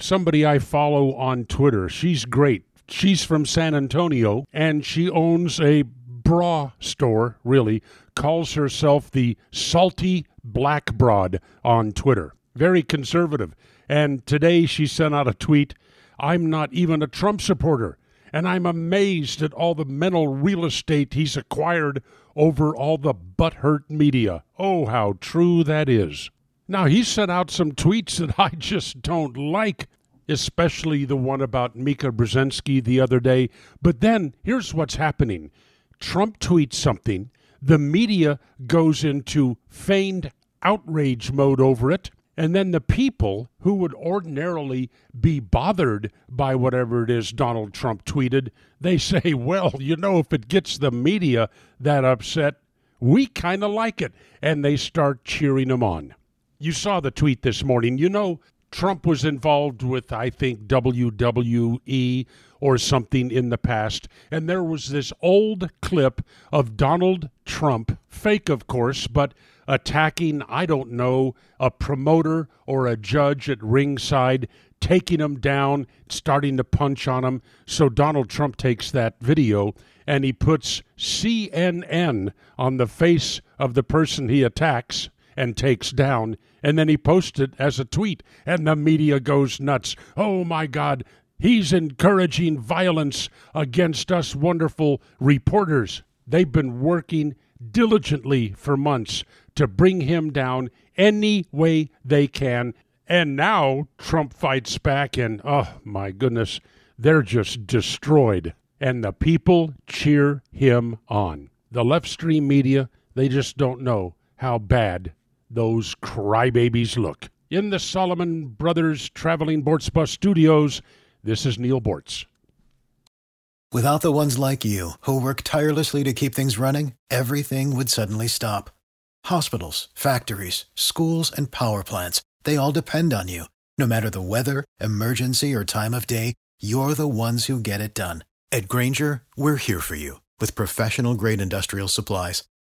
Somebody I follow on Twitter, she's great. She's from San Antonio and she owns a bra store, really, calls herself the Salty Black Broad on Twitter. Very conservative. And today she sent out a tweet I'm not even a Trump supporter, and I'm amazed at all the mental real estate he's acquired over all the butthurt media. Oh, how true that is. Now, he sent out some tweets that I just don't like, especially the one about Mika Brzezinski the other day. But then here's what's happening Trump tweets something, the media goes into feigned outrage mode over it. And then the people who would ordinarily be bothered by whatever it is Donald Trump tweeted, they say, well, you know, if it gets the media that upset, we kind of like it. And they start cheering him on. You saw the tweet this morning. You know, Trump was involved with, I think, WWE or something in the past. And there was this old clip of Donald Trump, fake, of course, but attacking, I don't know, a promoter or a judge at ringside, taking him down, starting to punch on him. So Donald Trump takes that video and he puts CNN on the face of the person he attacks and takes down. And then he posts it as a tweet, and the media goes nuts. Oh my God, he's encouraging violence against us wonderful reporters. They've been working diligently for months to bring him down any way they can. And now Trump fights back, and oh my goodness, they're just destroyed. And the people cheer him on. The left stream media, they just don't know how bad those crybabies look. In the Solomon Brothers Traveling Boortz Bus Studios, this is Neal Boortz. Without the ones like you, who work tirelessly to keep things running, everything would suddenly stop. Hospitals, factories, schools, and power plants, they all depend on you. No matter the weather, emergency, or time of day, you're the ones who get it done. At Grainger, we're here for you with professional grade industrial supplies.